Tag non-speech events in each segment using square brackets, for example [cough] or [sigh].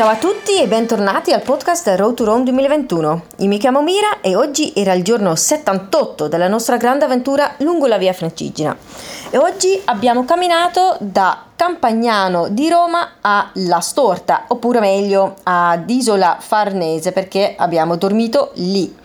Ciao a tutti e bentornati al podcast Road to Rome 2021. Io mi chiamo Mira e oggi era il giorno 78 della nostra grande avventura lungo la via Francigena. E oggi abbiamo camminato da Campagnano di Roma a La Storta, oppure meglio ad Isola Farnese perché abbiamo dormito lì.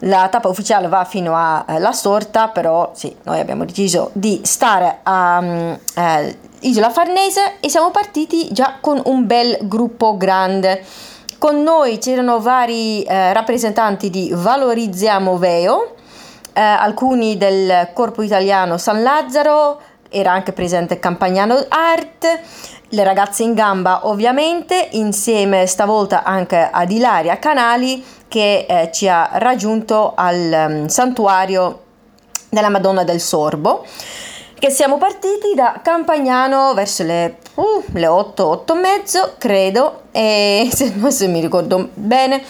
La tappa ufficiale va fino a eh, La Storta, però sì, noi abbiamo deciso di stare a mm, eh, Isola Farnese e siamo partiti già con un bel gruppo grande. Con noi c'erano vari eh, rappresentanti di Valorizziamo Veo, eh, alcuni del Corpo Italiano San Lazzaro, era anche presente Campagnano Art, le ragazze in gamba ovviamente, insieme stavolta anche ad Ilaria Canali che eh, ci ha raggiunto al um, santuario della Madonna del Sorbo che siamo partiti da Campagnano verso le, uh, le 8, 8 e mezzo, credo, e [laughs] se, non se mi ricordo bene.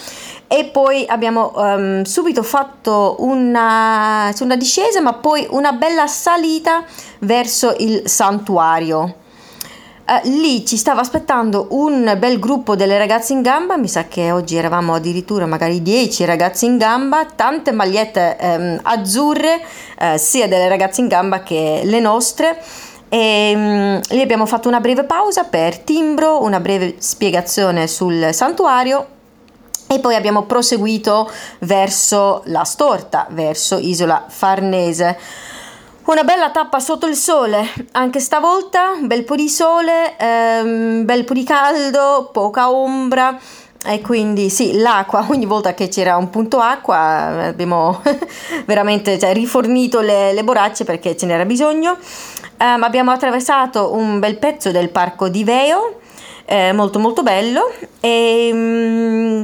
E poi abbiamo um, subito fatto una, una discesa, ma poi una bella salita verso il santuario. Uh, lì ci stava aspettando un bel gruppo delle ragazze in gamba, mi sa che oggi eravamo addirittura magari 10 ragazzi in gamba, tante magliette um, azzurre, uh, sia delle ragazze in gamba che le nostre. E um, lì abbiamo fatto una breve pausa per timbro, una breve spiegazione sul santuario e poi abbiamo proseguito verso la storta, verso Isola Farnese. Una bella tappa sotto il sole, anche stavolta, un bel po' di sole, ehm, bel po' di caldo, poca ombra e quindi sì, l'acqua, [laughs] ogni volta che c'era un punto acqua abbiamo [laughs] veramente cioè, rifornito le, le, borracce perché ce n'era bisogno. Um, abbiamo attraversato un bel pezzo del parco di Veo eh, molto molto bello e mm,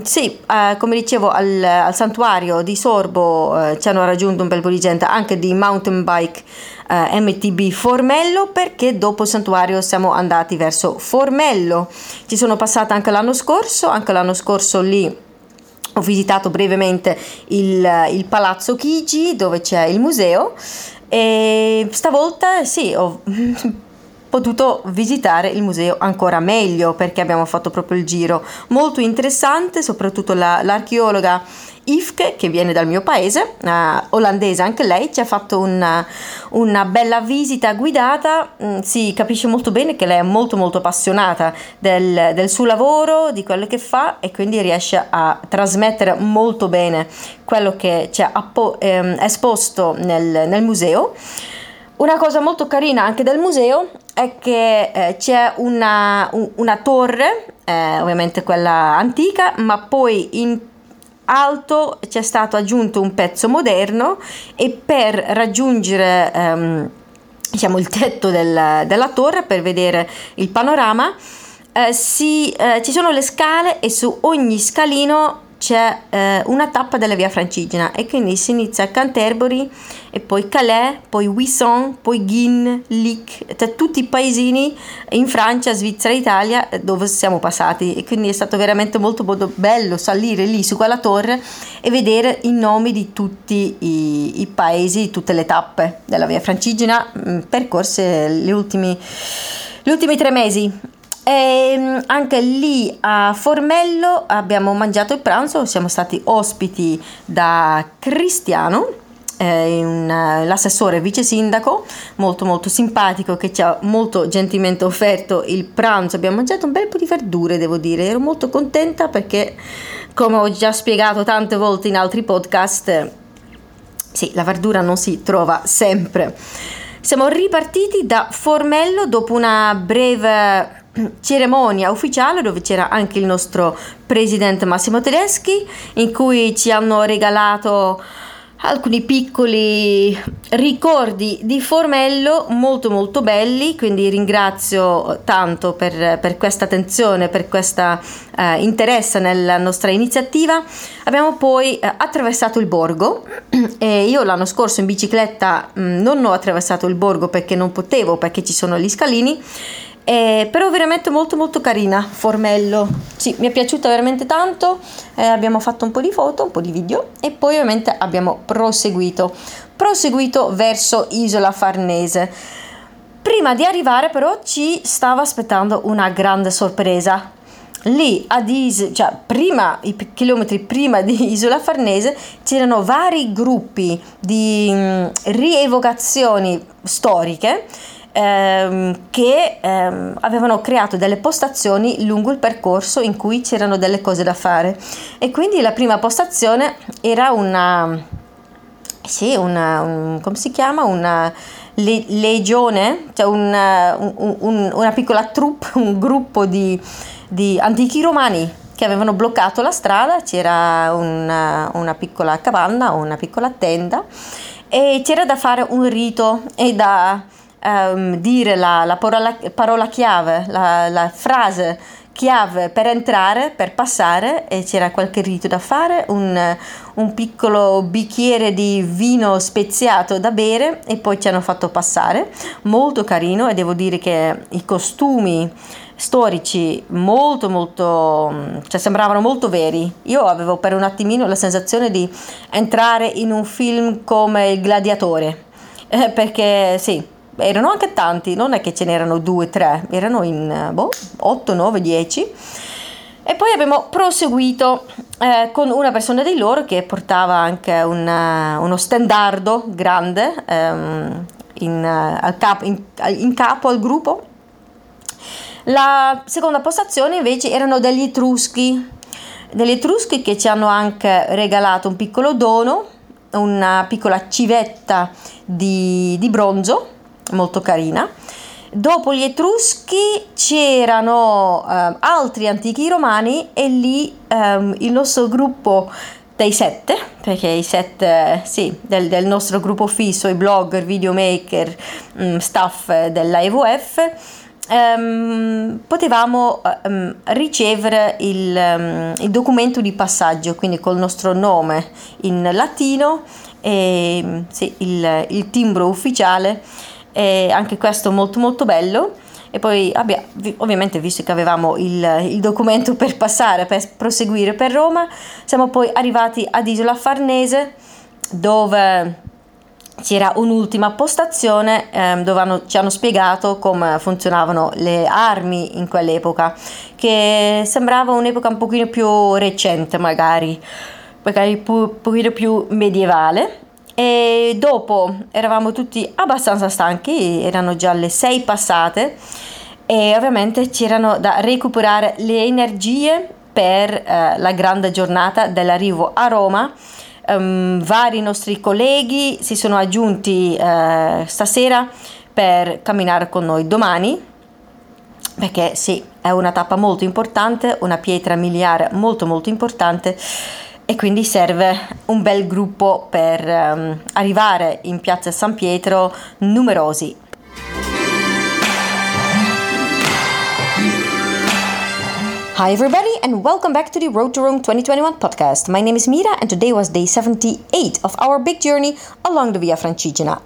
sì, eh, come dicevo al, al, santuario di Sorbo eh, ci hanno raggiunto un bel po' di gente anche di mountain bike eh, MTB Formello perché dopo il santuario siamo andati verso Formello. Ci sono passata anche l'anno scorso anche l'anno scorso lì ho visitato brevemente il, il palazzo Chigi dove c'è il museo e stavolta sì ho potuto visitare il museo ancora meglio perché abbiamo fatto proprio il giro molto interessante, soprattutto la, l'archeologa Ifke che viene dal mio paese, uh, olandese anche lei, ci ha fatto una, una bella visita guidata, mm, si capisce molto bene che lei è molto molto appassionata del, del suo lavoro, di quello che fa e quindi riesce a trasmettere molto bene quello che ha appo- ehm, esposto nel, nel museo. Una cosa molto carina anche del museo è che eh, c'è una, una torre, eh, ovviamente quella antica, ma poi in alto c'è stato aggiunto un pezzo moderno e per raggiungere ehm, diciamo, il tetto del, della torre, per vedere il panorama, eh, si, eh, ci sono le scale e su ogni scalino c'è eh, una tappa della via Francigena e quindi si inizia a Canterbury e poi Calais, poi Wisson, poi Guin, Lic, cioè tutti i paesini in Francia, Svizzera, Italia eh, dove siamo passati. E quindi è stato veramente molto, molto bello salire lì su quella torre e vedere i nomi di tutti i, i paesi, tutte le tappe della via Francigena mm, percorse gli ultimi, gli ultimi tre mesi e ehm, anche lì a Formello abbiamo mangiato il pranzo, siamo stati ospiti da Cristiano, eh, un, l'assessore vice sindaco, molto molto simpatico che ci ha molto gentilmente offerto il pranzo. Abbiamo mangiato un bel po' di verdure, devo dire, ero molto contenta perché, come ho già spiegato tante volte in altri podcast, sì, la verdura non si trova sempre. Siamo ripartiti da Formello dopo una breve cerimonia ufficiale dove c'era anche il nostro presidente Massimo Tedeschi in cui ci hanno regalato alcuni piccoli ricordi di Formello molto molto belli. Quindi ringrazio tanto per, per questa attenzione per questo eh, interesse nella nostra iniziativa. Abbiamo poi eh, attraversato il borgo. [clears throat] E io l'anno scorso in bicicletta mh, mm, non ho attraversato il borgo perché non potevo perché ci sono gli scalini eh, però veramente molto molto carina Formello. Sì mi è piaciuta veramente tanto. Eh, abbiamo fatto un po' di foto un po' di video e poi ovviamente abbiamo proseguito. Proseguito verso Isola Farnese. Prima di arrivare però ci stava aspettando una grande sorpresa. Lì ad Is, cioè prima, i chilometri prima di Isola Farnese, c'erano vari gruppi di mh, rievocazioni storiche ehm, che ehm, avevano creato delle postazioni lungo il percorso in cui c'erano delle cose da fare. E quindi la prima postazione era una... Sì, una, un, come si chiama? Una le, legione, cioè una, un, un, una piccola troupe, un gruppo di di antichi romani che avevano bloccato la strada, c'era una, una piccola capanna una piccola tenda e c'era da fare un rito e da um, dire la, la parola, parola, chiave, la, la frase chiave per entrare, per passare e c'era qualche rito da fare, un, un, piccolo bicchiere di vino speziato da bere e poi ci hanno fatto passare, molto carino e devo dire che i costumi storici molto molto cioè sembravano molto veri. Io avevo per un attimino la sensazione di entrare in un film come il gladiatore eh, perché sì erano anche tanti non è che ce n'erano due tre erano in boh, 8 9 10 e poi abbiamo proseguito eh, con una persona di loro che portava anche una, uno stendardo grande ehm, in, uh, capo, in, in capo al gruppo. La seconda postazione invece erano degli Etruschi, degli Etruschi che ci hanno anche regalato un piccolo dono, una piccola civetta di, di bronzo, molto carina. Dopo gli Etruschi c'erano eh, altri antichi romani e lì eh, il nostro gruppo dei sette, perché i sette, sì, del, del nostro gruppo fisso, i blogger, videomaker, mm, staff della EVF, ehm, potevamo ehm, ricevere il, um, il, documento di passaggio, quindi col nostro nome in latino e sì, il, il, timbro ufficiale, e anche questo molto molto bello. E poi abbia, ovviamente visto che avevamo il, il documento per passare, per proseguire per Roma, siamo poi arrivati ad Isola Farnese dove c'era un'ultima postazione ehm, dove hanno, ci hanno spiegato come funzionavano le armi in quell'epoca, che sembrava un'epoca un pochino più recente magari, magari un pochino più medievale. E dopo eravamo tutti abbastanza stanchi, erano già le sei passate e ovviamente c'erano da recuperare le energie per eh, la grande giornata dell'arrivo a Roma. Um, vari nostri colleghi si sono aggiunti uh, stasera per camminare con noi domani, perché sì, è una tappa molto importante, una pietra miliare molto molto importante e quindi serve un bel gruppo per um, arrivare in piazza San Pietro numerosi. Hi, everybody, and welcome back to the Road to Rome 2021 podcast. My name is Mira, and today was day 78 of our big journey along the Via Francigena.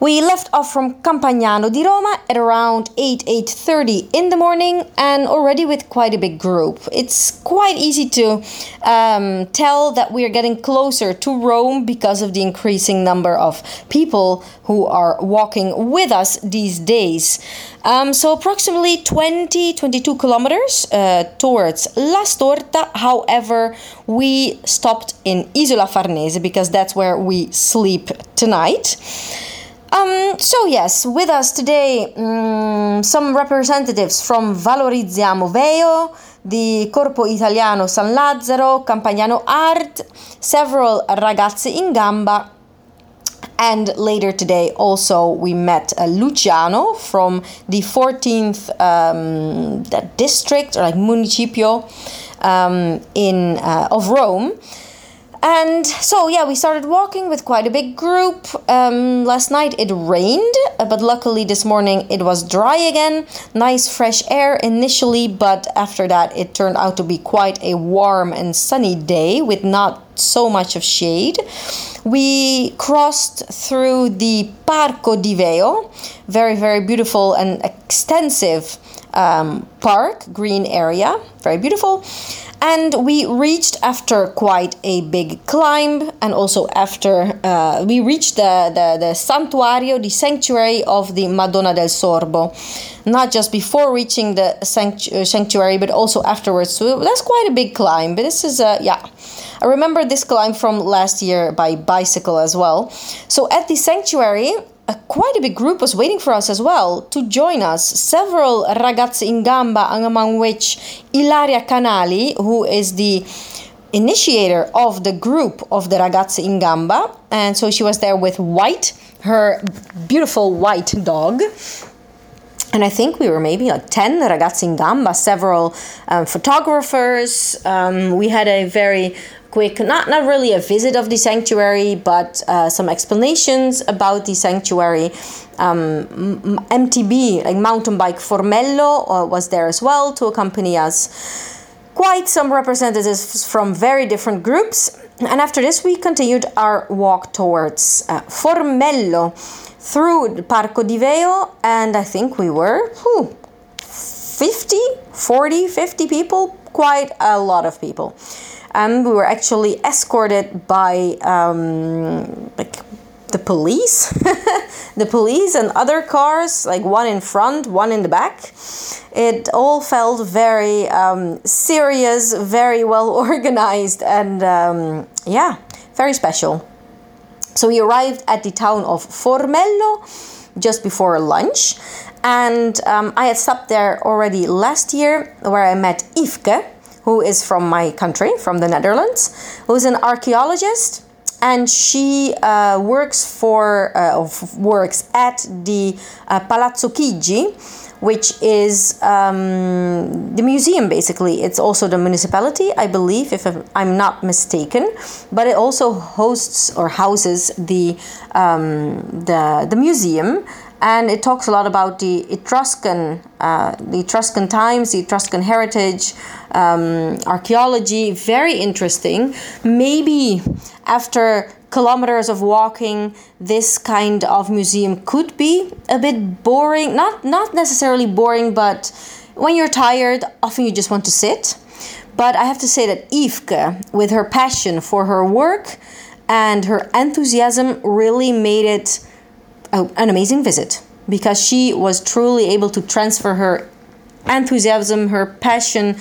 We left off from Campagnano di Roma at around 8 8:30 in the morning and already with quite a big group. It's quite easy to um, tell that we are getting closer to Rome because of the increasing number of people who are walking with us these days. Um, so approximately 20 22 kilometers uh, towards La Storta. However, we stopped in Isola Farnese because that's where we sleep tonight. Um, so, yes, with us today um, some representatives from Valorizziamo Veio, the Corpo Italiano San Lazzaro, Campagnano Art, several ragazzi in gamba, and later today also we met uh, Luciano from the 14th um, district or like municipio um, in uh, of Rome. And so, yeah, we started walking with quite a big group. Um, last night it rained, uh, but luckily this morning it was dry again. Nice fresh air initially, but after that it turned out to be quite a warm and sunny day with not so much of shade. We crossed through the Parco di Veio, very, very beautiful and extensive um, park, green area, very beautiful. And we reached after quite a big climb, and also after uh, we reached the, the, the santuario, the sanctuary of the Madonna del Sorbo. Not just before reaching the uh, sanctuary, but also afterwards. So that's quite a big climb. But this is, uh, yeah. I remember this climb from last year by bicycle as well. So at the sanctuary, a, quite a big group was waiting for us as well to join us. Several ragazzi in gamba, among which Ilaria Canali, who is the initiator of the group of the ragazzi in gamba, and so she was there with White, her beautiful white dog. And I think we were maybe like 10 ragazzi in gamba, several um, photographers. Um, we had a very quick, not, not really a visit of the sanctuary, but uh, some explanations about the sanctuary. Um, MTB, like mountain bike Formello, uh, was there as well to accompany us. Quite some representatives from very different groups. And after this, we continued our walk towards uh, Formello through Parco di Veio, and I think we were whew, 50, 40, 50 people, quite a lot of people and we were actually escorted by um, like the police. [laughs] The police and other cars like one in front one in the back. It all felt very um, serious very well [laughs] organized and um, yeah very special. So we arrived at the town of formello just before lunch and um, i had stopped there already last year where i met Yveske who is from my country, from the Netherlands, who's an archaeologist, and she uh, works for uh, works at the uh, Palazzo Chigi, which is um, the museum. Basically, it's also the municipality, I believe, if I'm not mistaken. But it also hosts or houses the um, the the museum and it talks a lot about the Etruscan, uh, the Etruscan times, the Etruscan heritage, um, archaeology. Very interesting. Maybe after kilometers of walking, this kind of museum could be a bit boring. Not not necessarily boring, but when you're tired, often you just want to sit. But I have to say that Yveske, with her passion for her work and her enthusiasm, really made it a, an amazing visit because she was truly able to transfer her enthusiasm, her passion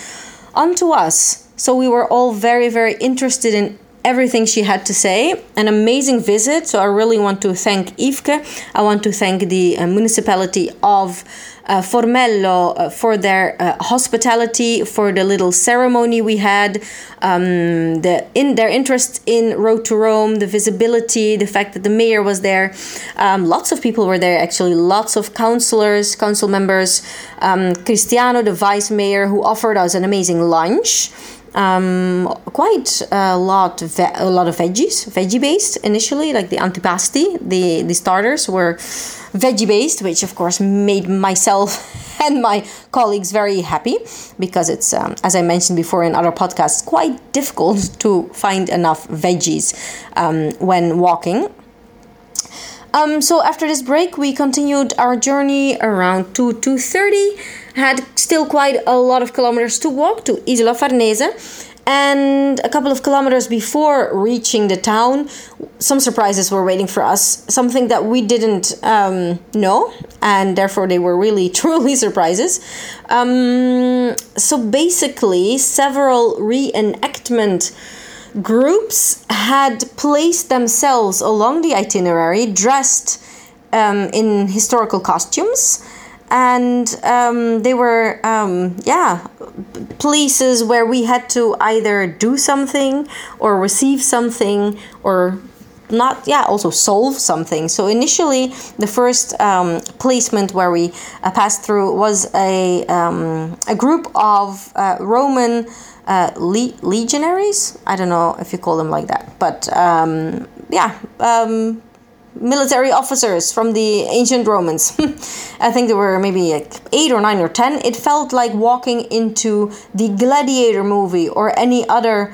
onto us. So we were all very, very interested in everything she had to say. An amazing visit. So I really want to thank Yveske. I want to thank the uh, municipality of uh, Formello uh, for their uh, hospitality, for the little ceremony we had, um, the in their interest in Road to Rome, the visibility, the fact that the mayor was there. Um, lots of people were there actually. Lots of councillors, council members. Um, Cristiano, the vice mayor, who offered us an amazing lunch. Um, quite a lot, ve- a lot of veggies, veggie based initially, like the antipasti. The the starters were veggie based, which of course made myself [laughs] and my colleagues very happy because it's, um, as I mentioned before in other podcasts, quite difficult [laughs] to find enough veggies um, when walking. Um, so after this break, we continued our journey around 2 2:30. Had still quite a lot of kilometers to walk to Isola Farnese and a couple of kilometers before reaching the town, some surprises were waiting for us. Something that we didn't um, know, and therefore they were really, [laughs] truly surprises. Um, so basically, several reenactment groups had placed themselves along the itinerary dressed um, in historical costumes and um, they were um, yeah places where we had to either do something or receive something or not yeah also solve something. So initially the first um, placement where we uh, passed through was a, um, a group of uh, roman uh, le- legionaries i don't know if you call them like that but um, yeah um, military officers from the ancient Romans. [laughs] I think there were maybe like eight or nine or ten. It felt like walking into the Gladiator movie or any other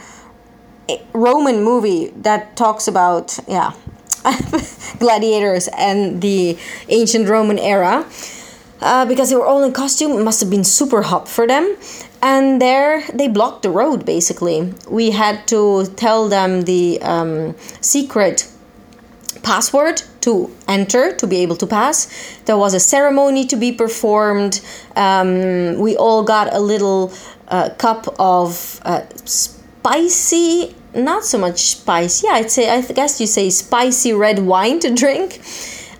eh, Roman movie that talks about, yeah, [laughs] gladiators and the ancient Roman era. Uh, because they were all in costume. It must have been super hot for them. And there they blocked the road basically. We had to tell them the um, secret password to enter to be able to pass. There was a ceremony to be performed. Um, we all got a little uh, cup of uh, spicy, not so much spice. Yeah, I'd say I guess you say spicy red wine to drink.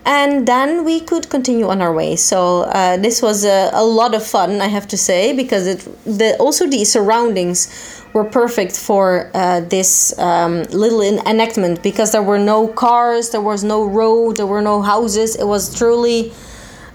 And then we could continue on our way. So uh, this was a, a lot of fun, I have to say, because it the also the surroundings were perfect for uh, this um, little enactment because there were no cars, there was no road, there were no houses. It was truly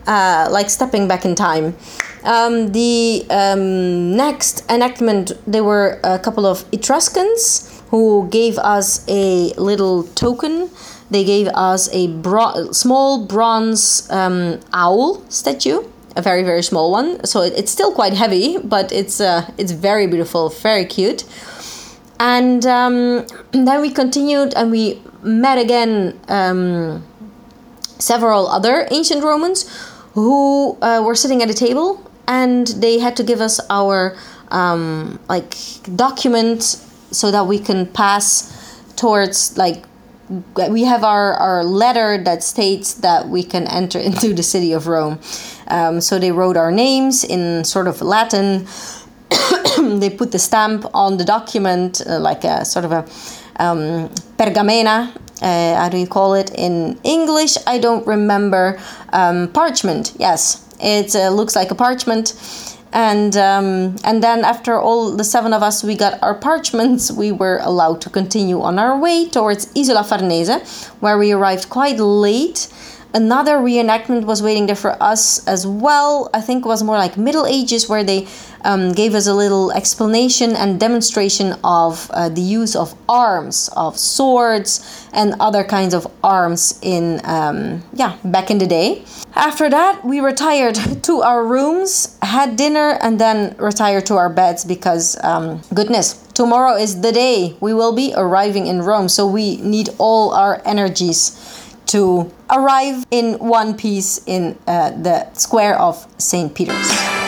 uh, like stepping back in time. Um, the um, next enactment, there were a couple of Etruscans who gave us a little token. They gave us a bro- small bronze um, owl statue a very very small one. So it, it's still quite heavy but it's uh, it's very beautiful very cute. And um, [clears throat] then we continued and we met again um, several other ancient romans who uh, were sitting at a table and they had to give us our um, like document so that we can pass towards like we have our, our letter that states that we can enter into the city of Rome. Um, so they wrote our names in sort of Latin. [coughs] they put the stamp on the document, uh, like a sort of a um, pergamena. Uh, how do you call it in English? I don't remember. Um, parchment. Yes, it uh, looks like a parchment and um, and then after all the seven of us we got our parchments we were allowed to continue on our way towards Isola Farnese where we arrived quite late another reenactment was waiting there for us as well i think it was more like middle ages where they um, gave us a little explanation and demonstration of uh, the use of arms, of swords, and other kinds of arms in, um, yeah, back in the day. After that, we retired [laughs] to our rooms, had dinner, and then retired to our beds because, um, goodness, tomorrow is the day we will be arriving in Rome. So we need all our energies to arrive in one piece in uh, the square of St. Peter's.